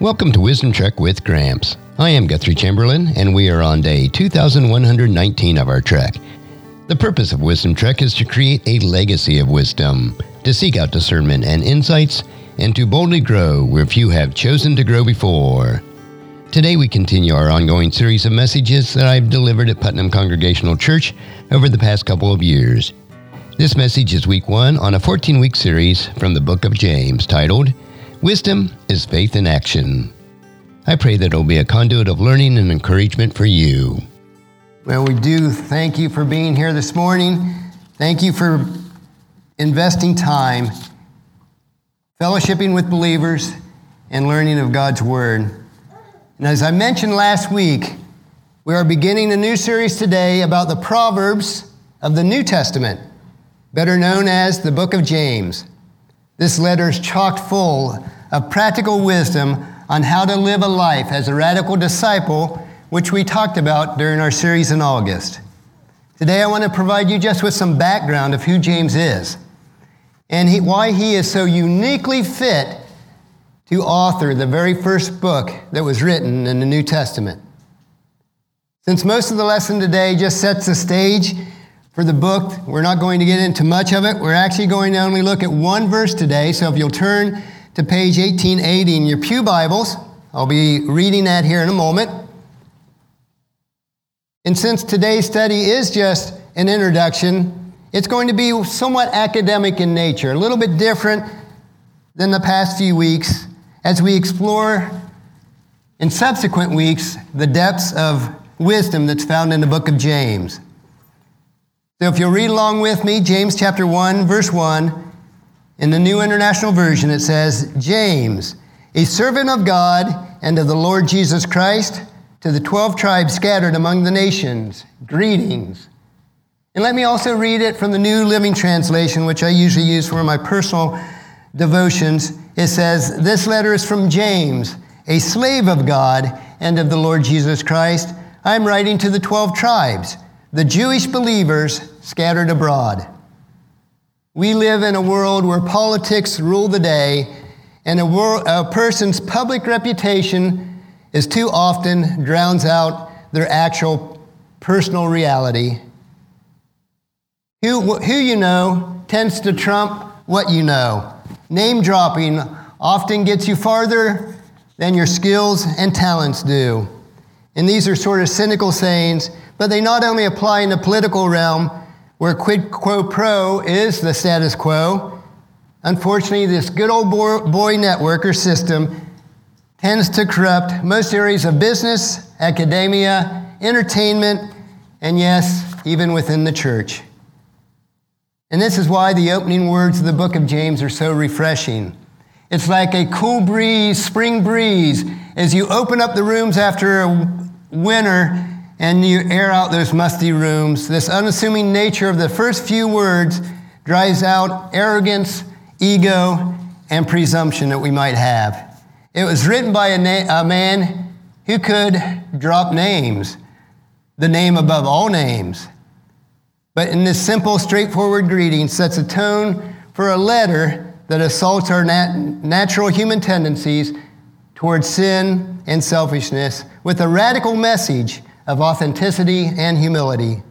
Welcome to Wisdom Trek with Gramps. I am Guthrie Chamberlain, and we are on day 2119 of our trek. The purpose of Wisdom Trek is to create a legacy of wisdom, to seek out discernment and insights, and to boldly grow where few have chosen to grow before. Today, we continue our ongoing series of messages that I've delivered at Putnam Congregational Church over the past couple of years. This message is week one on a 14 week series from the book of James titled Wisdom is Faith in Action. I pray that it will be a conduit of learning and encouragement for you. Well, we do thank you for being here this morning. Thank you for investing time, fellowshipping with believers, and learning of God's Word. And as I mentioned last week, we are beginning a new series today about the Proverbs of the New Testament, better known as the book of James. This letter is chock full of practical wisdom on how to live a life as a radical disciple, which we talked about during our series in August. Today, I want to provide you just with some background of who James is and he, why he is so uniquely fit to author the very first book that was written in the New Testament. Since most of the lesson today just sets the stage for the book, we're not going to get into much of it. We're actually going to only look at one verse today. So if you'll turn to page 1880 in your Pew Bibles. I'll be reading that here in a moment. And since today's study is just an introduction, it's going to be somewhat academic in nature, a little bit different than the past few weeks as we explore in subsequent weeks the depths of wisdom that's found in the book of James. So if you'll read along with me, James chapter 1, verse 1, in the New International Version, it says, James, a servant of God and of the Lord Jesus Christ, to the 12 tribes scattered among the nations, greetings. And let me also read it from the New Living Translation, which I usually use for my personal devotions. It says, This letter is from James, a slave of God and of the Lord Jesus Christ. I'm writing to the 12 tribes, the Jewish believers scattered abroad. We live in a world where politics rule the day, and a, a person's public reputation is too often drowns out their actual personal reality. Who, who you know tends to trump what you know. Name dropping often gets you farther than your skills and talents do. And these are sort of cynical sayings, but they not only apply in the political realm, where quid quo pro is the status quo, unfortunately, this good old boy network or system tends to corrupt most areas of business, academia, entertainment, and yes, even within the church. And this is why the opening words of the book of James are so refreshing. It's like a cool breeze, spring breeze, as you open up the rooms after a winter and you air out those musty rooms. This unassuming nature of the first few words drives out arrogance, ego, and presumption that we might have. It was written by a, na- a man who could drop names, the name above all names. But in this simple, straightforward greeting sets a tone for a letter that assaults our nat- natural human tendencies towards sin and selfishness with a radical message of authenticity and humility.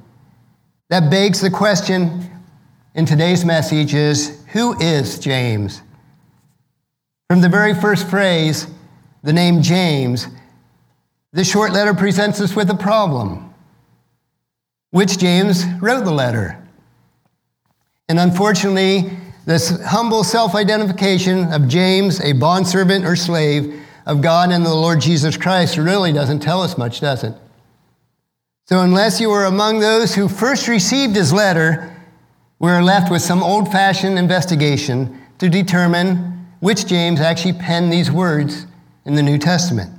That begs the question in today's message is who is James? From the very first phrase, the name James, this short letter presents us with a problem. Which James wrote the letter? And unfortunately, this humble self identification of James, a bondservant or slave of God and the Lord Jesus Christ, really doesn't tell us much, does it? So, unless you were among those who first received his letter, we're left with some old fashioned investigation to determine which James actually penned these words in the New Testament.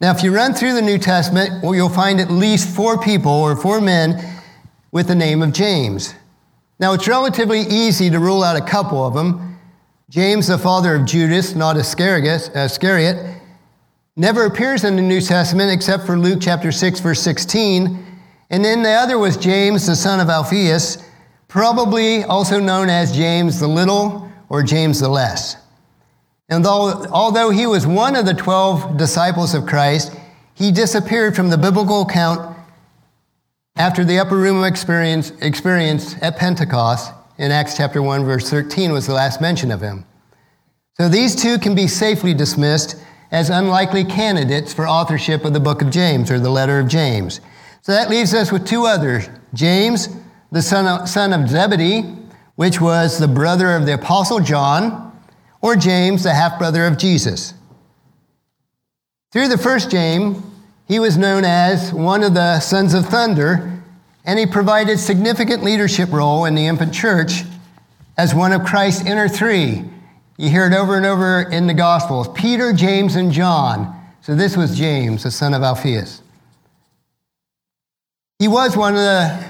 Now, if you run through the New Testament, well, you'll find at least four people or four men with the name of James. Now, it's relatively easy to rule out a couple of them. James, the father of Judas, not Iscariot, never appears in the New Testament except for Luke chapter 6, verse 16. And then the other was James, the son of Alphaeus, probably also known as James the Little or James the Less. And though, although he was one of the 12 disciples of Christ, he disappeared from the biblical account after the upper room experience, experience at Pentecost in Acts chapter 1, verse 13 was the last mention of him. So these two can be safely dismissed as unlikely candidates for authorship of the book of James or the letter of James. So that leaves us with two others James, the son of, son of Zebedee, which was the brother of the Apostle John, or James, the half brother of Jesus. Through the first James, he was known as one of the sons of thunder, and he provided significant leadership role in the infant church as one of Christ's inner three. You hear it over and over in the Gospels Peter, James, and John. So this was James, the son of Alphaeus. He was one of the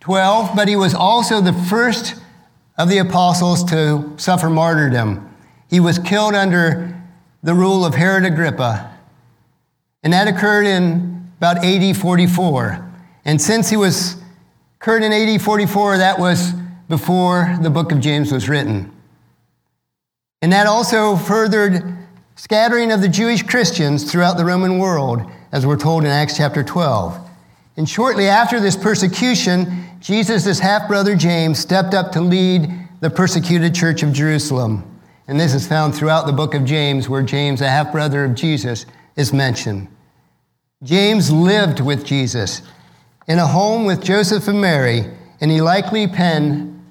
12, but he was also the first of the apostles to suffer martyrdom. He was killed under the rule of Herod Agrippa. And that occurred in about AD 44. And since he was occurred in AD 44, that was before the book of James was written. And that also furthered scattering of the Jewish Christians throughout the Roman world, as we're told in Acts chapter 12. And shortly after this persecution, Jesus' half brother James stepped up to lead the persecuted church of Jerusalem. And this is found throughout the book of James, where James, a half brother of Jesus, is mentioned. James lived with Jesus in a home with Joseph and Mary, and he likely penned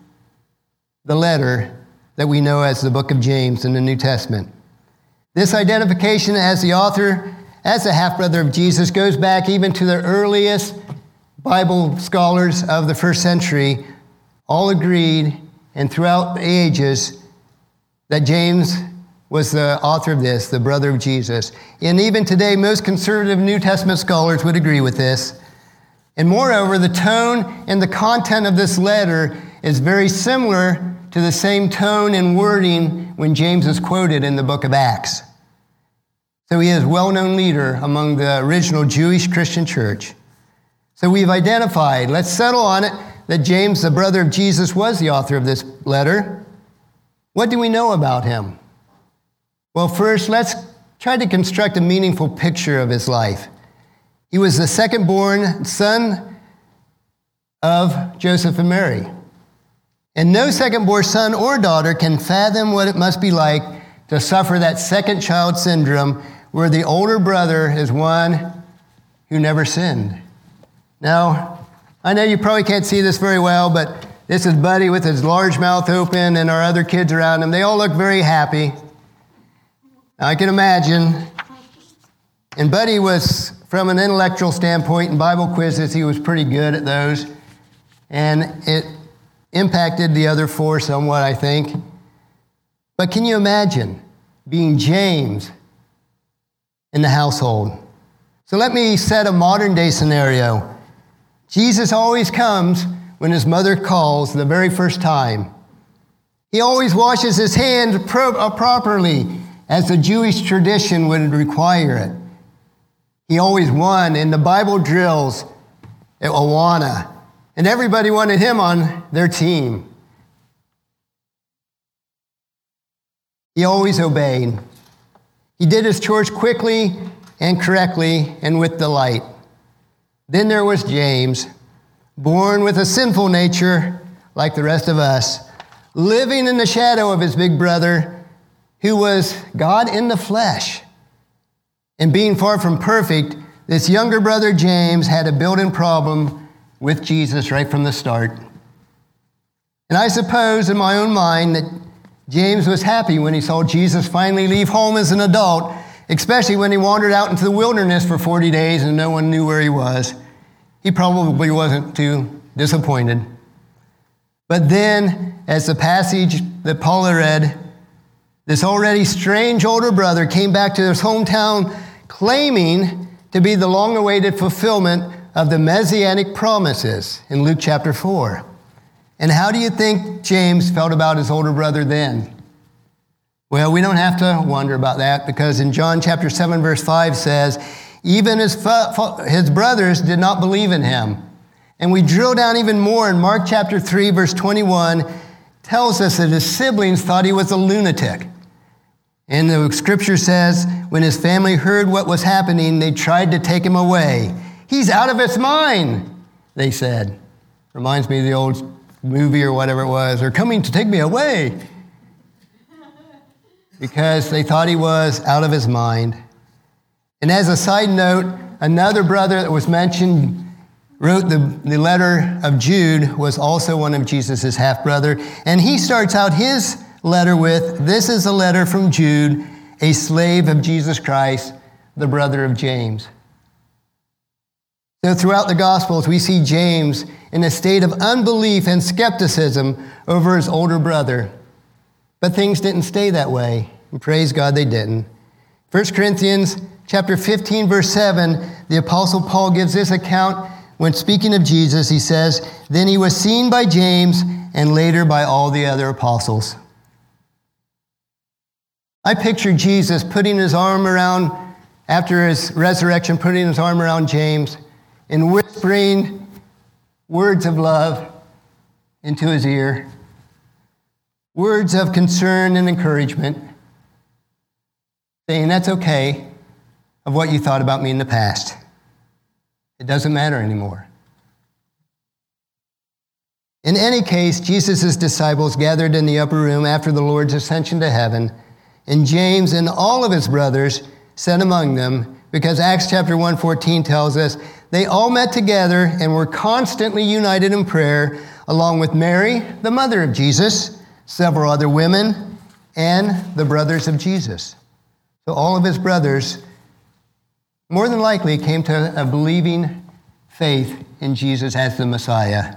the letter that we know as the book of James in the New Testament. This identification as the author, as the half brother of Jesus, goes back even to the earliest Bible scholars of the first century, all agreed, and throughout the ages, that James was the author of this, the brother of Jesus. And even today, most conservative New Testament scholars would agree with this. And moreover, the tone and the content of this letter is very similar to the same tone and wording when James is quoted in the book of Acts. So he is a well known leader among the original Jewish Christian church. So we've identified, let's settle on it, that James, the brother of Jesus, was the author of this letter. What do we know about him? Well, first, let's try to construct a meaningful picture of his life. He was the second born son of Joseph and Mary. And no second born son or daughter can fathom what it must be like to suffer that second child syndrome where the older brother is one who never sinned. Now, I know you probably can't see this very well, but this is Buddy with his large mouth open and our other kids around him. They all look very happy. I can imagine. And Buddy was, from an intellectual standpoint, in Bible quizzes, he was pretty good at those. And it impacted the other four somewhat, I think. But can you imagine being James in the household? So let me set a modern day scenario. Jesus always comes when his mother calls the very first time. He always washes his hands pro- uh, properly as the Jewish tradition would require it. He always won in the Bible drills at Awana, and everybody wanted him on their team. He always obeyed. He did his chores quickly and correctly and with delight. Then there was James, born with a sinful nature like the rest of us, living in the shadow of his big brother who was God in the flesh. And being far from perfect, this younger brother James had a built in problem with Jesus right from the start. And I suppose in my own mind that James was happy when he saw Jesus finally leave home as an adult, especially when he wandered out into the wilderness for 40 days and no one knew where he was. He probably wasn't too disappointed. But then, as the passage that Paula read this already strange older brother came back to his hometown claiming to be the long awaited fulfillment of the messianic promises in Luke chapter 4. And how do you think James felt about his older brother then? Well, we don't have to wonder about that because in John chapter 7, verse 5 says, even his, his brothers did not believe in him. And we drill down even more in Mark chapter 3, verse 21, tells us that his siblings thought he was a lunatic. And the scripture says, when his family heard what was happening, they tried to take him away. He's out of his mind, they said. Reminds me of the old movie or whatever it was. They're coming to take me away. Because they thought he was out of his mind. And as a side note, another brother that was mentioned wrote the, the letter of Jude, was also one of Jesus' half brother. And he starts out his letter with This is a letter from Jude, a slave of Jesus Christ, the brother of James. So, throughout the Gospels, we see James in a state of unbelief and skepticism over his older brother. But things didn't stay that way. And praise God they didn't. 1 Corinthians chapter 15, verse 7, the Apostle Paul gives this account when speaking of Jesus. He says, Then he was seen by James and later by all the other apostles. I picture Jesus putting his arm around, after his resurrection, putting his arm around James and whispering words of love into his ear, words of concern and encouragement, saying, That's okay of what you thought about me in the past. It doesn't matter anymore. In any case, Jesus' disciples gathered in the upper room after the Lord's ascension to heaven, and James and all of his brothers sat among them, because Acts chapter 1:14 tells us they all met together and were constantly united in prayer, along with Mary, the mother of Jesus, several other women, and the brothers of Jesus. So all of his brothers, more than likely, came to a believing faith in Jesus as the Messiah.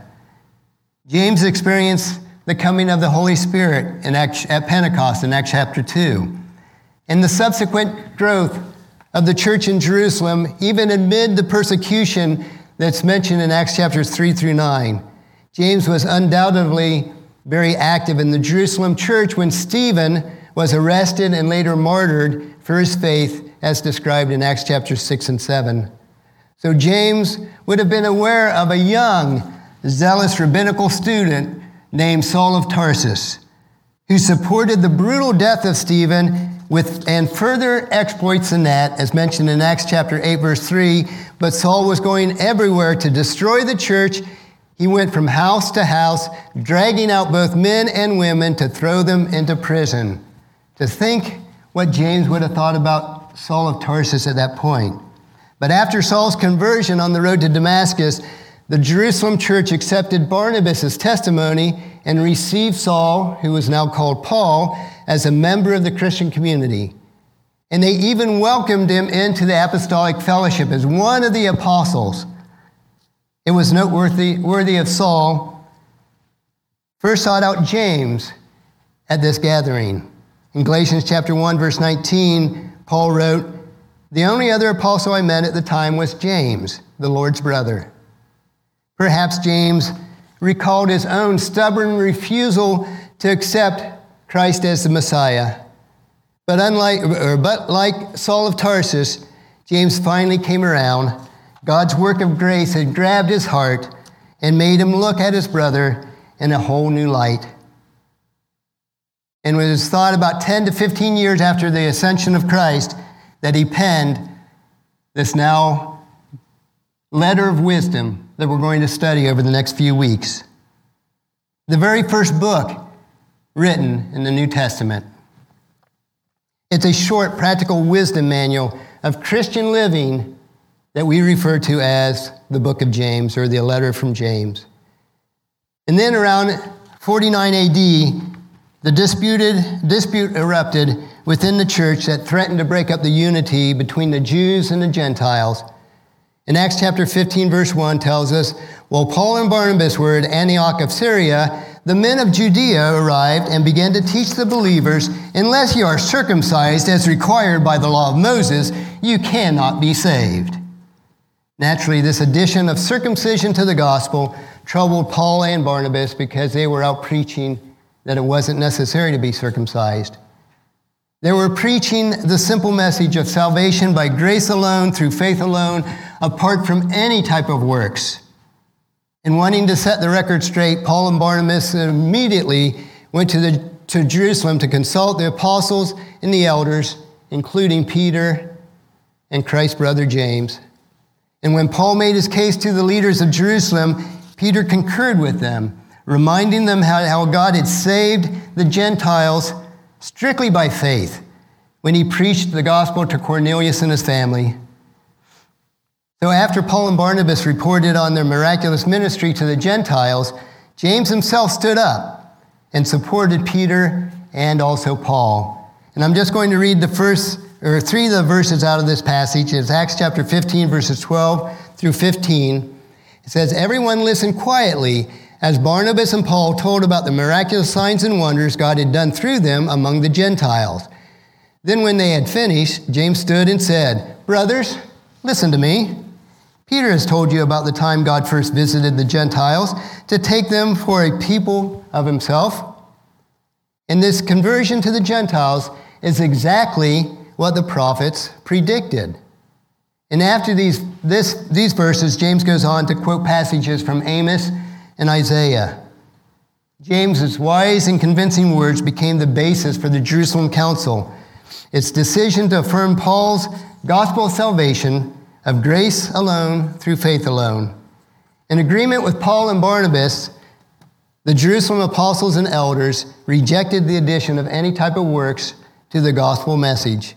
James experienced the coming of the Holy Spirit Acts, at Pentecost in Acts chapter 2. And the subsequent growth of the church in Jerusalem, even amid the persecution that's mentioned in Acts chapters 3 through 9. James was undoubtedly very active in the Jerusalem church when Stephen was arrested and later martyred for his faith, as described in Acts chapters 6 and 7. So James would have been aware of a young, zealous rabbinical student named Saul of Tarsus, who supported the brutal death of Stephen with, and further exploits than that, as mentioned in Acts chapter 8, verse 3. But Saul was going everywhere to destroy the church. He went from house to house, dragging out both men and women to throw them into prison. To think what James would have thought about Saul of Tarsus at that point. But after Saul's conversion on the road to Damascus, the Jerusalem church accepted Barnabas' testimony and received Saul, who was now called Paul, as a member of the Christian community. And they even welcomed him into the apostolic fellowship as one of the apostles. It was noteworthy worthy of Saul. First sought out James at this gathering. In Galatians chapter 1, verse 19, Paul wrote, The only other apostle I met at the time was James, the Lord's brother. Perhaps James recalled his own stubborn refusal to accept Christ as the Messiah. But, unlike, or, but like Saul of Tarsus, James finally came around. God's work of grace had grabbed his heart and made him look at his brother in a whole new light. And it was thought about 10 to 15 years after the ascension of Christ that he penned this now letter of wisdom that we're going to study over the next few weeks. The very first book written in the New Testament. It's a short, practical wisdom manual of Christian living that we refer to as the book of James or the letter from James. And then around 49 AD, the disputed, dispute erupted within the church that threatened to break up the unity between the Jews and the Gentiles. In Acts chapter 15, verse 1 tells us, while Paul and Barnabas were at Antioch of Syria, the men of Judea arrived and began to teach the believers, unless you are circumcised as required by the law of Moses, you cannot be saved. Naturally, this addition of circumcision to the gospel troubled Paul and Barnabas because they were out preaching that it wasn't necessary to be circumcised. They were preaching the simple message of salvation by grace alone, through faith alone, apart from any type of works. And wanting to set the record straight, Paul and Barnabas immediately went to the to Jerusalem to consult the apostles and the elders, including Peter and Christ's brother James. And when Paul made his case to the leaders of Jerusalem, Peter concurred with them, reminding them how, how God had saved the Gentiles strictly by faith when he preached the gospel to Cornelius and his family. So after Paul and Barnabas reported on their miraculous ministry to the Gentiles, James himself stood up and supported Peter and also Paul. And I'm just going to read the first or three of the verses out of this passage. It's Acts chapter 15, verses 12 through 15. It says, Everyone listened quietly as Barnabas and Paul told about the miraculous signs and wonders God had done through them among the Gentiles. Then, when they had finished, James stood and said, Brothers, listen to me. Peter has told you about the time God first visited the Gentiles to take them for a people of himself. And this conversion to the Gentiles is exactly what the prophets predicted. And after these, this, these verses, James goes on to quote passages from Amos and Isaiah. James's wise and convincing words became the basis for the Jerusalem Council. Its decision to affirm Paul's gospel of salvation of grace alone through faith alone. In agreement with Paul and Barnabas, the Jerusalem apostles and elders rejected the addition of any type of works to the gospel message.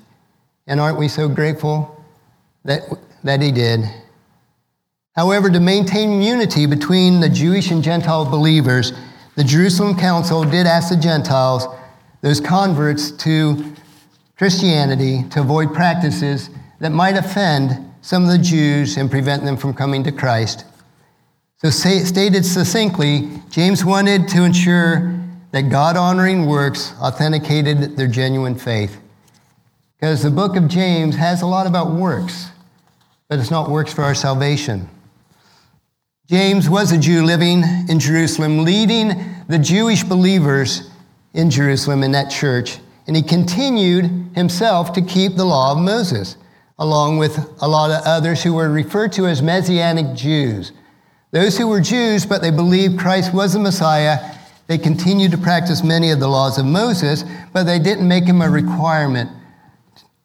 And aren't we so grateful that, that he did? However, to maintain unity between the Jewish and Gentile believers, the Jerusalem Council did ask the Gentiles, those converts to Christianity, to avoid practices that might offend some of the Jews and prevent them from coming to Christ. So, stated succinctly, James wanted to ensure that God honoring works authenticated their genuine faith. Because the book of James has a lot about works, but it's not works for our salvation. James was a Jew living in Jerusalem, leading the Jewish believers in Jerusalem in that church, and he continued himself to keep the law of Moses along with a lot of others who were referred to as Messianic Jews. Those who were Jews, but they believed Christ was the Messiah, they continued to practice many of the laws of Moses, but they didn't make him a requirement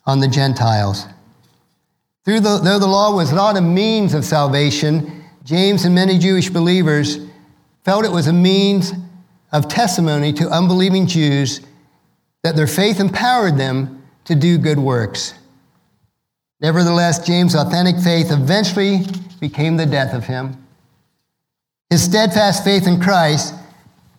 on the Gentiles. The, though the law was not a means of salvation, James and many Jewish believers felt it was a means of testimony to unbelieving Jews that their faith empowered them to do good works. Nevertheless, James' authentic faith eventually became the death of him. His steadfast faith in Christ,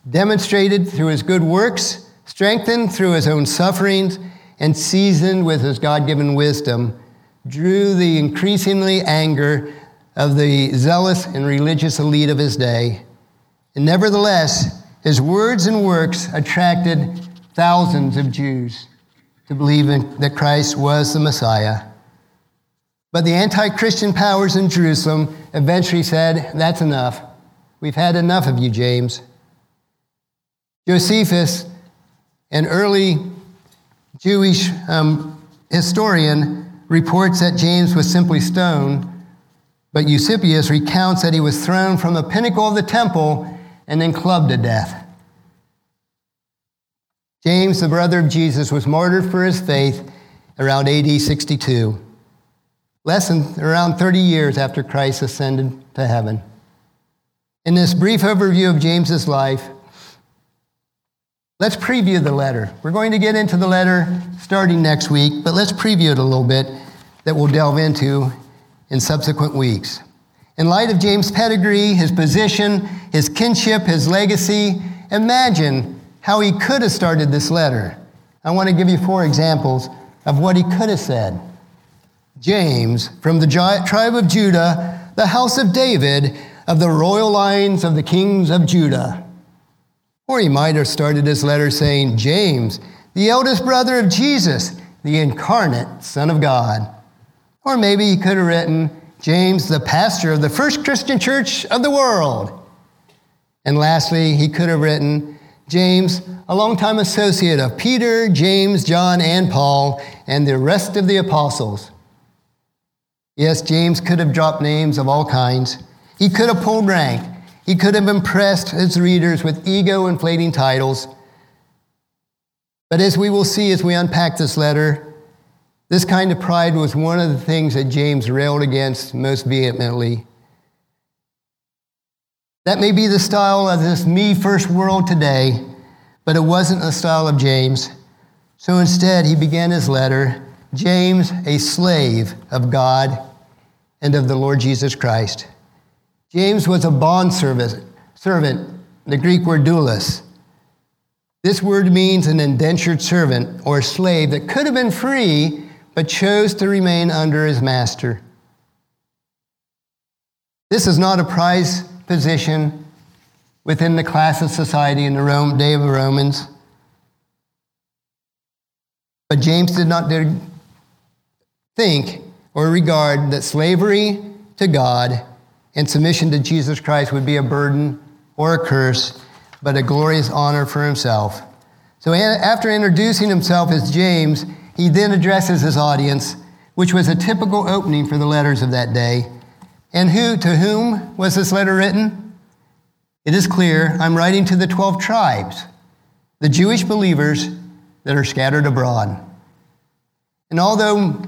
demonstrated through his good works, strengthened through his own sufferings, and seasoned with his God given wisdom, drew the increasingly anger of the zealous and religious elite of his day. And nevertheless, his words and works attracted thousands of Jews to believe in, that Christ was the Messiah. But the anti Christian powers in Jerusalem eventually said, That's enough. We've had enough of you, James. Josephus, an early Jewish um, historian, reports that James was simply stoned, but Eusebius recounts that he was thrown from the pinnacle of the temple and then clubbed to death. James, the brother of Jesus, was martyred for his faith around AD 62 less than around 30 years after Christ ascended to heaven. In this brief overview of James's life, let's preview the letter. We're going to get into the letter starting next week, but let's preview it a little bit that we'll delve into in subsequent weeks. In light of James' pedigree, his position, his kinship, his legacy, imagine how he could have started this letter. I want to give you four examples of what he could have said. James, from the tribe of Judah, the house of David, of the royal lines of the kings of Judah. Or he might have started his letter saying, James, the eldest brother of Jesus, the incarnate Son of God. Or maybe he could have written, James, the pastor of the first Christian church of the world. And lastly, he could have written, James, a longtime associate of Peter, James, John, and Paul, and the rest of the apostles. Yes, James could have dropped names of all kinds. He could have pulled rank. He could have impressed his readers with ego inflating titles. But as we will see as we unpack this letter, this kind of pride was one of the things that James railed against most vehemently. That may be the style of this me first world today, but it wasn't the style of James. So instead, he began his letter James, a slave of God and of the Lord Jesus Christ. James was a bond servant, the Greek word doulos. This word means an indentured servant or slave that could have been free but chose to remain under his master. This is not a prize position within the class of society in the Rome, day of the Romans. But James did not think or regard that slavery to God and submission to Jesus Christ would be a burden or a curse, but a glorious honor for himself. So, after introducing himself as James, he then addresses his audience, which was a typical opening for the letters of that day. And who, to whom was this letter written? It is clear I'm writing to the 12 tribes, the Jewish believers that are scattered abroad. And although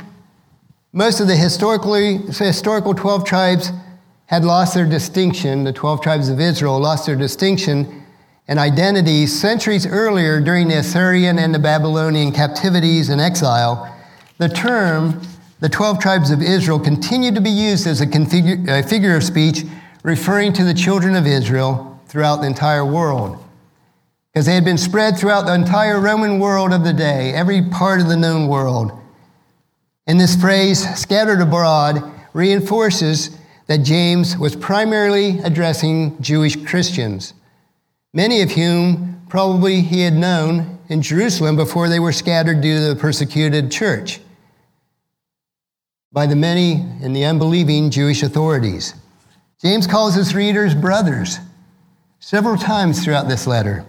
most of the historically, historical 12 tribes had lost their distinction, the 12 tribes of Israel lost their distinction and identity centuries earlier during the Assyrian and the Babylonian captivities and exile, the term the 12 tribes of Israel continued to be used as a, a figure of speech referring to the children of Israel throughout the entire world. Because they had been spread throughout the entire Roman world of the day, every part of the known world. And this phrase, scattered abroad, reinforces that James was primarily addressing Jewish Christians, many of whom probably he had known in Jerusalem before they were scattered due to the persecuted church by the many and the unbelieving Jewish authorities. James calls his readers brothers several times throughout this letter,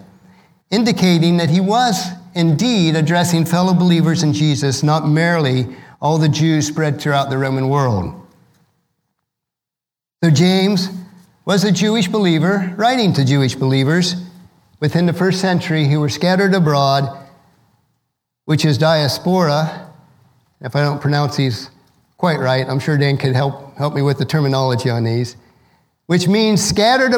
indicating that he was indeed addressing fellow believers in Jesus, not merely all the Jews spread throughout the Roman world. So James was a Jewish believer, writing to Jewish believers within the first century who were scattered abroad, which is diaspora. If I don't pronounce these quite right, I'm sure Dan could help, help me with the terminology on these, which means scattered,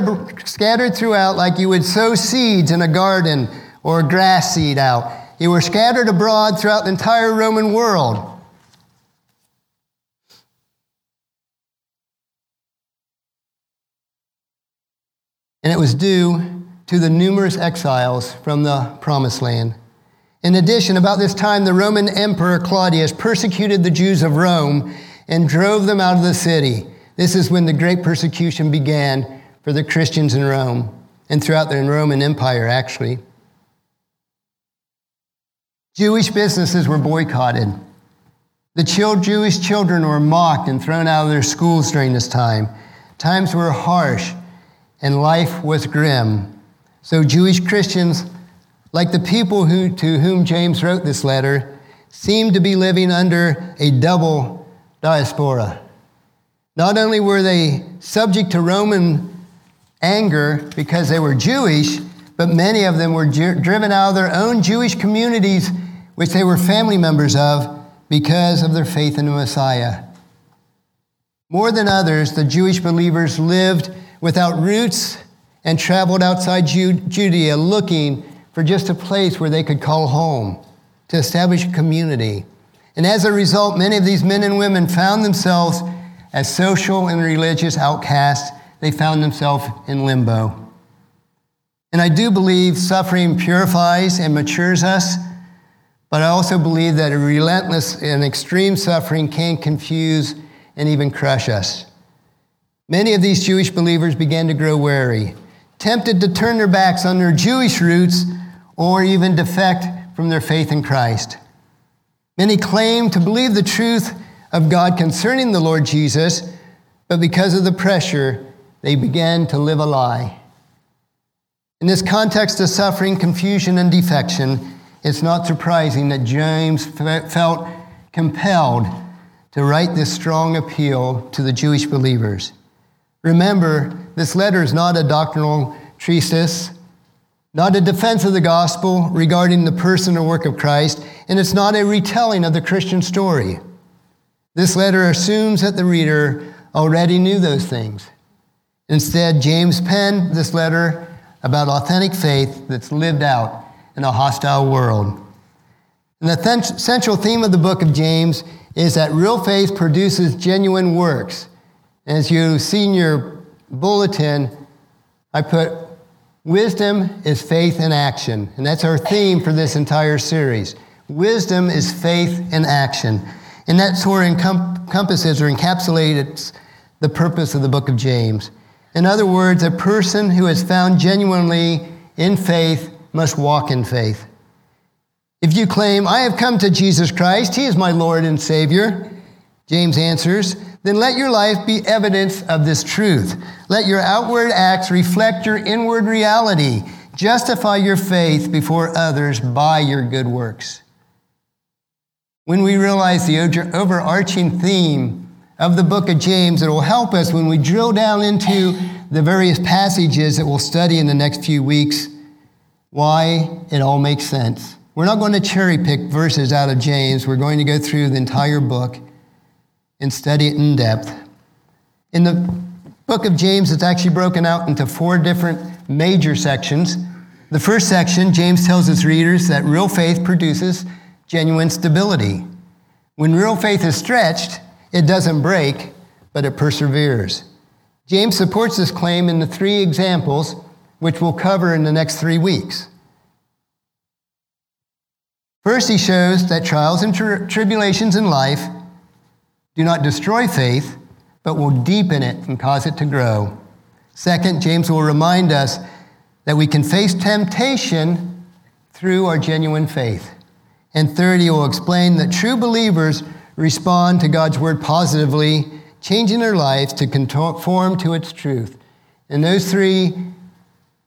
scattered throughout like you would sow seeds in a garden or grass seed out. You were scattered abroad throughout the entire Roman world. And it was due to the numerous exiles from the promised land. In addition, about this time, the Roman Emperor Claudius persecuted the Jews of Rome and drove them out of the city. This is when the great persecution began for the Christians in Rome and throughout the Roman Empire, actually. Jewish businesses were boycotted. The Jewish children were mocked and thrown out of their schools during this time. Times were harsh and life was grim. So, Jewish Christians, like the people who, to whom James wrote this letter, seemed to be living under a double diaspora. Not only were they subject to Roman anger because they were Jewish, but many of them were driven out of their own Jewish communities, which they were family members of, because of their faith in the Messiah. More than others, the Jewish believers lived without roots and traveled outside Judea looking for just a place where they could call home to establish a community. And as a result, many of these men and women found themselves as social and religious outcasts. They found themselves in limbo. And I do believe suffering purifies and matures us, but I also believe that a relentless and extreme suffering can confuse and even crush us. Many of these Jewish believers began to grow wary, tempted to turn their backs on their Jewish roots or even defect from their faith in Christ. Many claimed to believe the truth of God concerning the Lord Jesus, but because of the pressure, they began to live a lie. In this context of suffering, confusion, and defection, it's not surprising that James felt compelled to write this strong appeal to the Jewish believers. Remember, this letter is not a doctrinal treatise not a defense of the gospel regarding the person or work of Christ, and it's not a retelling of the Christian story. This letter assumes that the reader already knew those things. Instead, James penned this letter about authentic faith that's lived out in a hostile world. And the central theme of the book of James is that real faith produces genuine works. As you see in your bulletin, I put wisdom is faith in action. And that's our theme for this entire series. Wisdom is faith in action. And that sort of encompasses or encapsulates the purpose of the book of James. In other words, a person who is found genuinely in faith must walk in faith. If you claim, I have come to Jesus Christ, He is my Lord and Savior, James answers, then let your life be evidence of this truth. Let your outward acts reflect your inward reality. Justify your faith before others by your good works. When we realize the overarching theme of the book of James, it will help us when we drill down into the various passages that we'll study in the next few weeks, why it all makes sense. We're not going to cherry pick verses out of James. We're going to go through the entire book and study it in depth. In the book of James, it's actually broken out into four different major sections. The first section, James tells his readers that real faith produces genuine stability. When real faith is stretched, it doesn't break, but it perseveres. James supports this claim in the three examples, which we'll cover in the next three weeks. First, he shows that trials and tri- tribulations in life do not destroy faith, but will deepen it and cause it to grow. Second, James will remind us that we can face temptation through our genuine faith. And third, he will explain that true believers respond to God's word positively, changing their lives to conform to its truth. And those three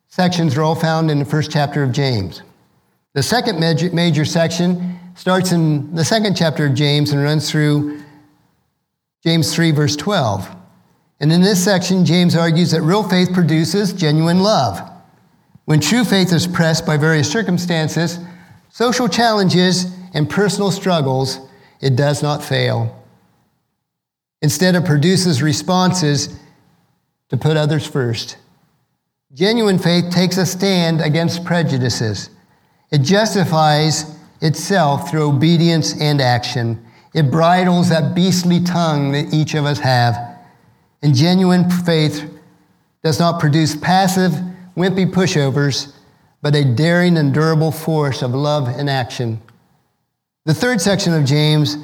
sections are all found in the first chapter of James. The second major, major section starts in the second chapter of James and runs through James 3, verse 12. And in this section, James argues that real faith produces genuine love. When true faith is pressed by various circumstances, social challenges, and personal struggles, it does not fail. Instead, it produces responses to put others first. Genuine faith takes a stand against prejudices it justifies itself through obedience and action. It bridles that beastly tongue that each of us have. And genuine faith does not produce passive, wimpy pushovers, but a daring and durable force of love and action. The third section of James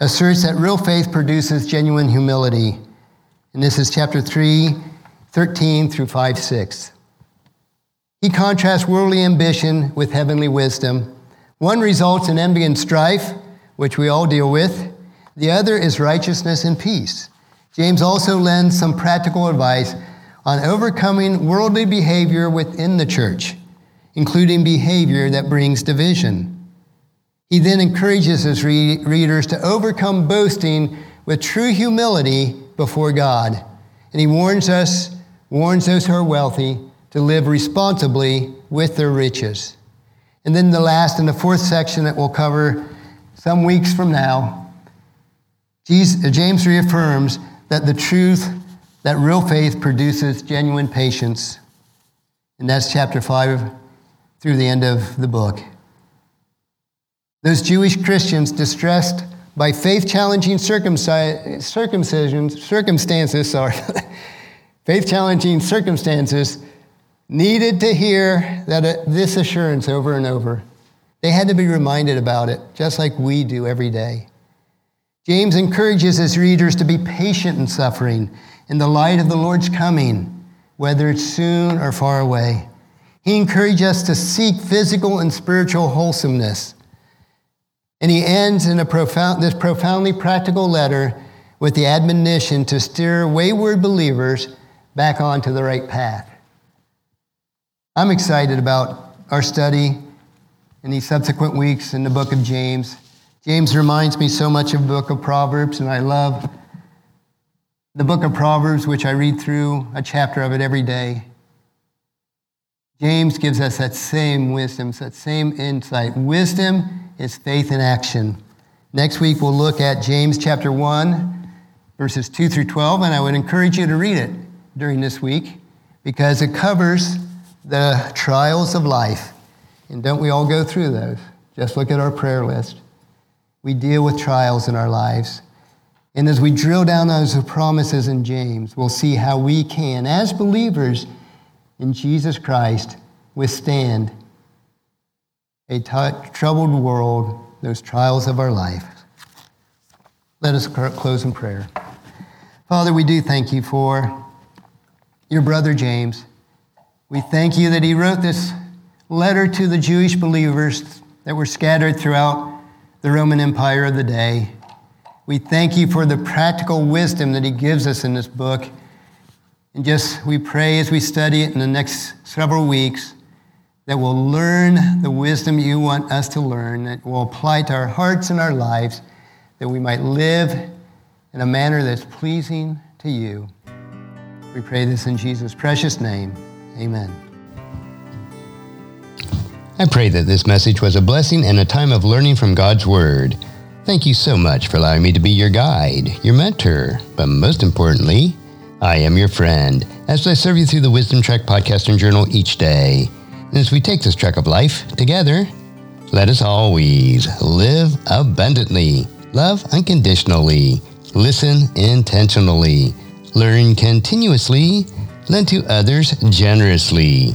asserts that real faith produces genuine humility. And this is chapter 3, 13 through 5, 6. He contrasts worldly ambition with heavenly wisdom. One results in envy and strife, which we all deal with. The other is righteousness and peace. James also lends some practical advice on overcoming worldly behavior within the church, including behavior that brings division. He then encourages his re- readers to overcome boasting with true humility before God. And he warns us, warns those who are wealthy, to live responsibly with their riches. And then the last and the fourth section that we'll cover some weeks from now, Jesus, James reaffirms that the truth that real faith produces genuine patience. And that's chapter 5 through the end of the book. Those Jewish Christians distressed by faith challenging circumcisions, circumstances, sorry, faith challenging circumstances needed to hear that uh, this assurance over and over. They had to be reminded about it, just like we do every day. James encourages his readers to be patient in suffering in the light of the Lord's coming, whether it's soon or far away. He encourages us to seek physical and spiritual wholesomeness. And he ends in profound, this profoundly practical letter with the admonition to steer wayward believers back onto the right path. I'm excited about our study in these subsequent weeks in the book of James. James reminds me so much of the book of Proverbs, and I love the book of Proverbs, which I read through a chapter of it every day. James gives us that same wisdom, that same insight. Wisdom is faith in action. Next week, we'll look at James chapter 1, verses 2 through 12, and I would encourage you to read it during this week because it covers the trials of life. And don't we all go through those? Just look at our prayer list. We deal with trials in our lives. And as we drill down those promises in James, we'll see how we can, as believers in Jesus Christ, withstand a t- troubled world, those trials of our life. Let us close in prayer. Father, we do thank you for your brother James. We thank you that he wrote this letter to the Jewish believers that were scattered throughout the Roman Empire of the day. We thank you for the practical wisdom that he gives us in this book. And just we pray as we study it in the next several weeks that we'll learn the wisdom you want us to learn, that we'll apply to our hearts and our lives, that we might live in a manner that's pleasing to you. We pray this in Jesus' precious name. Amen. I pray that this message was a blessing and a time of learning from God's Word. Thank you so much for allowing me to be your guide, your mentor, but most importantly, I am your friend as I serve you through the Wisdom Trek podcast and journal each day. And as we take this trek of life together, let us always live abundantly, love unconditionally, listen intentionally, learn continuously, lend to others generously